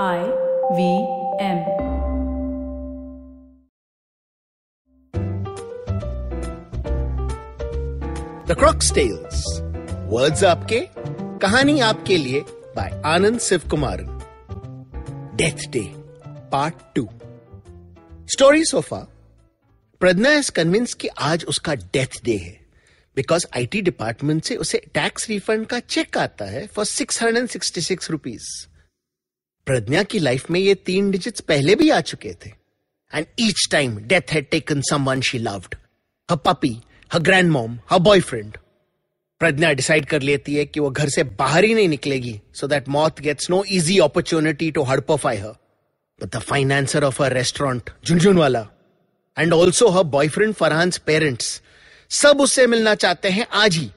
I V M the crocs tales words आपके, कहानी आपके लिए by Anand Shiv Kumar death day part two story so far Pragya is convince कि आज उसका डेथ डे है. बिकॉज़ आईटी डिपार्टमेंट से उसे टैक्स रिफंड का चेक आता है for six hundred and sixty six rupees Pragya की लाइफ में ये तीन डिजिट्स पहले भी आ चुके थे। And each time death had taken someone she loved her puppy her grand mom her boyfriend Pragya decide कर लेती है कि वो घर से बाहर ही नहीं निकलेगी सो दैट मौत gets no easy opportunity to हड़पफाई her but the financier of her restaurant Jhunjhunwala and also her boyfriend Farhan parents सब उससे मिलना चाहते हैं आज ही।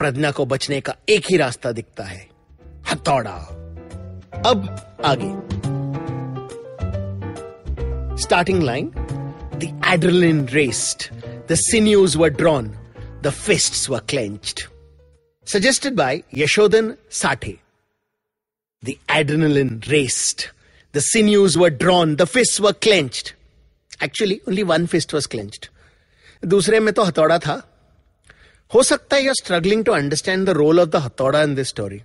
प्रज्ञा को बचने का एक ही रास्ता दिखता है, हथौड़ा। अब आगे starting line the adrenaline raced the sinews were drawn the fists were clenched suggested by yashodan sathe the adrenaline raced the sinews were drawn the fists were clenched actually only one fist was clenched दूसरे में तो हथौड़ा था हो सकता है you struggling to understand the role of the हथौड़ा in this story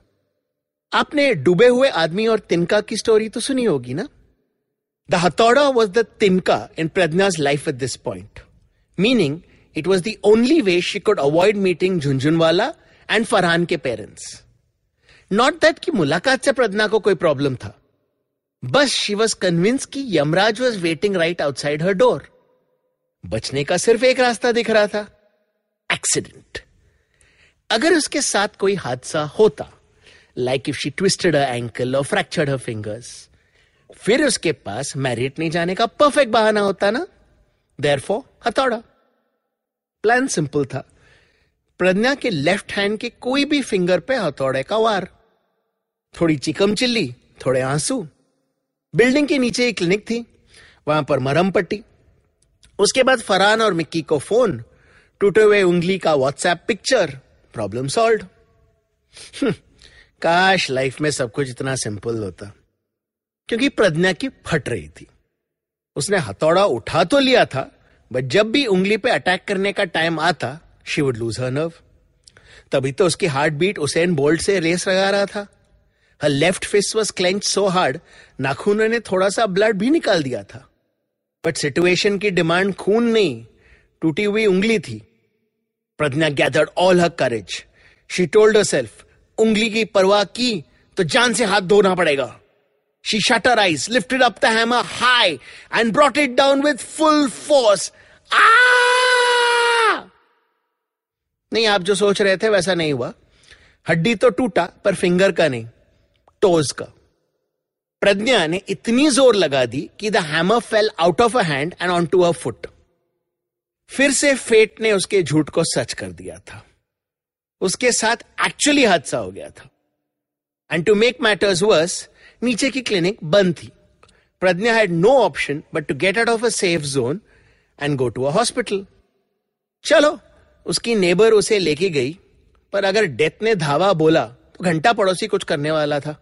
आपने डूबे हुए आदमी और तिनका की स्टोरी तो सुनी होगी ना? द हथौड़ा वॉज़ द तिनका in Pragya's life at this point meaning it was the only way she could avoid meeting Jhunjhunwala and Farhan के पेरेंट्स नॉट दैट की मुलाकात से प्रज्ञा को कोई प्रॉब्लम था। बस शी वॉज़ कन्विंस की Yamraj was waiting right outside her door बचने का सिर्फ़ एक रास्ता दिख रहा था। एक्सीडेंट अगर उसके साथ कोई हादसा होता like if she twisted a ankle और फ्रैक्चर्ड हर फिंगर्स फिर उसके पास मैरिट नहीं जाने का परफेक्ट बहाना होता ना? देर फॉर हथौड़ा। प्लान सिंपल था। प्रज्ञा के लेफ़्ट हैंड के कोई भी फिंगर पे हथौड़े का वार। थोड़ी चिकम चिल्ली, थोड़े आँसू। बिल्डिंग के नीचे एक क्लिनिक थी। वहाँ पर मरम पट्टी। उसके बाद फरहान और मिक्की को फ़ोन टूटे हुए उंगली का व्हाट्सएप पिक्चर प्रॉब्लम सॉल्व काश लाइफ में सब कुछ इतना सिंपल होता। क्योंकि प्रज्ञा की फट रही थी। उसने हथौड़ा उठा तो लिया था बट जब भी उंगली पे अटैक करने का टाइम आता she would lose her nerve तभी तो उसकी हार्ट बीट उसेन बोल्ट से रेस लगा रहा था। Her left fist was clench so hard नाखूनों ने थोड़ा सा ब्लड भी निकाल दिया था। बट सिचुएशन की डिमांड खून नहीं, टूटी हुई उंगली थी। Pragya gathered all her courage she told self उंगली की परवाह की तो जान से हाथ धोना पड़ेगा। She shut her eyes, lifted up the hammer high, and brought it down with force. नहीं आप जो सोच रहे थे वैसा नहीं हुआ। हड्डी तो टूटा पर फिंगर का नहीं टोज का। प्रज्ञा ने इतनी ज़ोर लगा दी कि the hammer fell out of a hand and on to a foot फिर से फेट ने उसके झूठ को सच कर दिया था। उसके साथ एक्चुअली हादसा हो गया था। And to make matters worse नीचे की क्लिनिक बंद थी। Pragya had no option but to get out of a safe zone and go to a hospital चलो, उसकी नेबर उसे लेके गई, पर अगर डेथ ने धावा बोला तो घंटा पड़ोसी कुछ करने वाला था।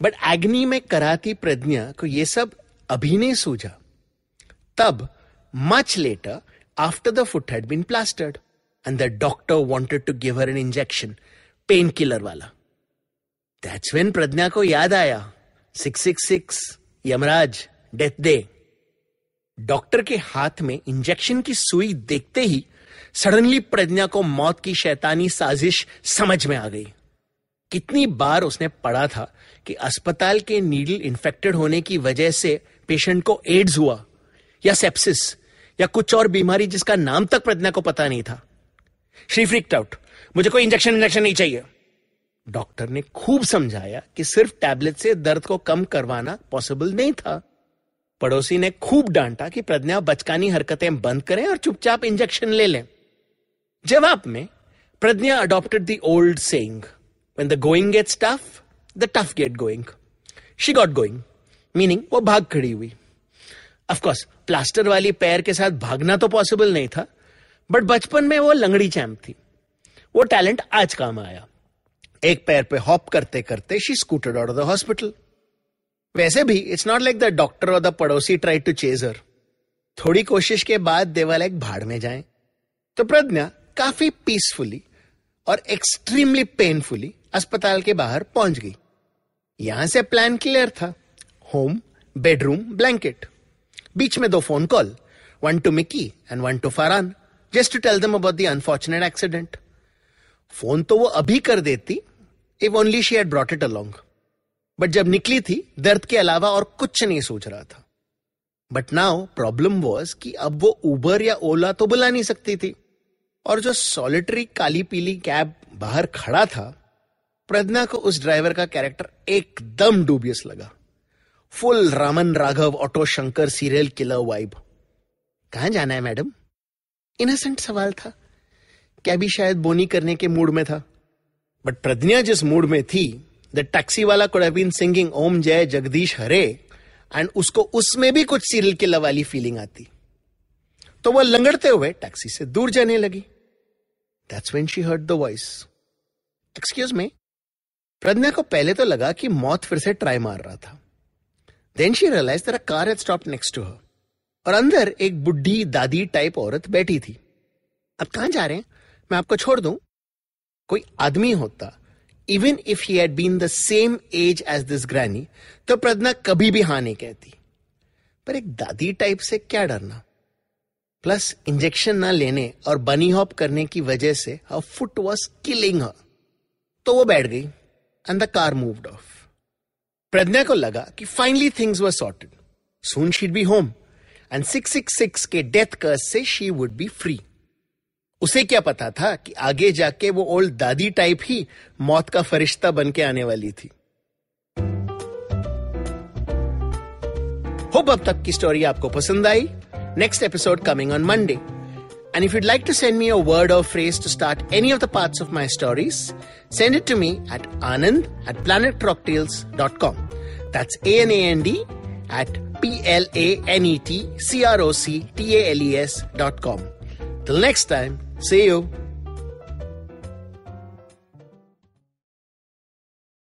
बट एग्नी में कराती प्रज्ञा को यह सब अभी नहीं सूझा। तब much later after the foot had been plastered wanted to give her an injection pain killer वाला दैट्स व्हेन प्रज्ञा को याद आया six six six Yamraj death day doctor के हाथ में इंजेक्शन की सुई देखते ही सडनली प्रज्ञा को मौत की शैतानी साजिश समझ में आ गई कितनी बार उसने पढ़ा था कि अस्पताल के नीडल इन्फेक्टेड होने की वजह से पेशेंट को एड्स हुआ, या सेप्सिस या कुछ और बीमारी जिसका नाम तक प्रज्ञा को पता नहीं था। शी फ्रिक्ट आउट मुझे कोई इंजेक्शन इंजेक्शन नहीं चाहिए। डॉक्टर ने खूब समझाया कि सिर्फ़ टैबलेट से दर्द को कम करवाना पॉसिबल नहीं था। पड़ोसी ने खूब डांटा कि प्रज्ञा बचकानी हरकतें बंद करें और चुपचाप इंजेक्शन ले लें। जवाब में, Pragya adopted the old saying when the going gets tough the tough get going she got going meaning वो भाग खड़ी हुई। ऑफकोर्स प्लास्टर वाली पैर के साथ भागना तो पॉसिबल नहीं था। बट बचपन में वो लंगड़ी चैंप थी। वो टैलेंट आज काम आया। एक पैर पे हॉप करते करते she scooted out of the hospital वैसे भी it's not like the doctor और द पड़ोसी ट्राई टू चेजर थोड़ी कोशिश के बाद देवाल एक भाड़ में जाए। तो प्रज्ञा काफ़ी पीसफुली और एक्सट्रीमली पेनफुली अस्पताल के बाहर पहुँच गई। यहाँ से प्लान क्लियर था। होम बेडरूम ब्लैंकेट बीच में दो phone call one to Mickey and one to Farhan just to tell them about the unfortunate accident phone तो वो अभी कर देती if only she had brought it along but जब निकली थी, दर्द के अलावा और कुछ नहीं सोच रहा था। बट नाउ प्रॉब्लम वॉज़ कि अब वो उबर या ओला तो बुला नहीं सकती थी। और जो सॉलिटरी काली पीली कैब बाहर खड़ा था, प्रज्ञा को उस ड्राइवर का कैरेक्टर एकदम डूबियस लगा। Full Raman Raghav auto Shankar serial killer vibe कहा जाना है मैडम इनोसेंट सवाल था क्या भी शायद बोनी करने के मूड में था। बट प्रज्ञा जिस मूड में थी द टैक्सी वाला could been singing Om Jai Jagdish Hare and उसको उसमें भी कुछ सीरियल किलर वाली फीलिंग आती। तो वह लंगड़ते हुए टैक्सी से दूर जाने लगी। That's when she heard the voice excuse me Pragya को पहले तो लगा कि मौत फिर से ट्राई मार रहा था। देन शी रियलाइज़ तेरा car had stop next to her और अंदर एक बुढ़ी दादी टाइप औरत बैठी थी। अब कहाँ जा रहे हैं? मैं आपको छोड़ दूँ। कोई आदमी होता। Even if he had been the same age age this granny तो प्रज्ञा कभी भी हाँ नहीं कहती। पर एक दादी टाइप से क्या डरना? प्लस इंजेक्शन ना लेने और बनी हॉप करने की वजह से her foot was killing her तो वो बैठ गई and the car moved off Pragya को लगा कि finally things were sorted soon she'd be home and 666 के डेथ कर्स से शी वुड बी फ्री उसे क्या पता था कि आगे जाके वो ओल्ड दादी टाइप ही मौत का फरिश्ता बन के आने वाली थी होप अब तक की स्टोरी आपको पसंद आई Next episode coming on Monday. And if you'd like to send me a word or phrase to start any of the parts of my stories, send it to me at anand at planetrocktails.com. That's A-N-A-N-D at P L A N E T C R O C T A L E S dot com. Till next time, see you.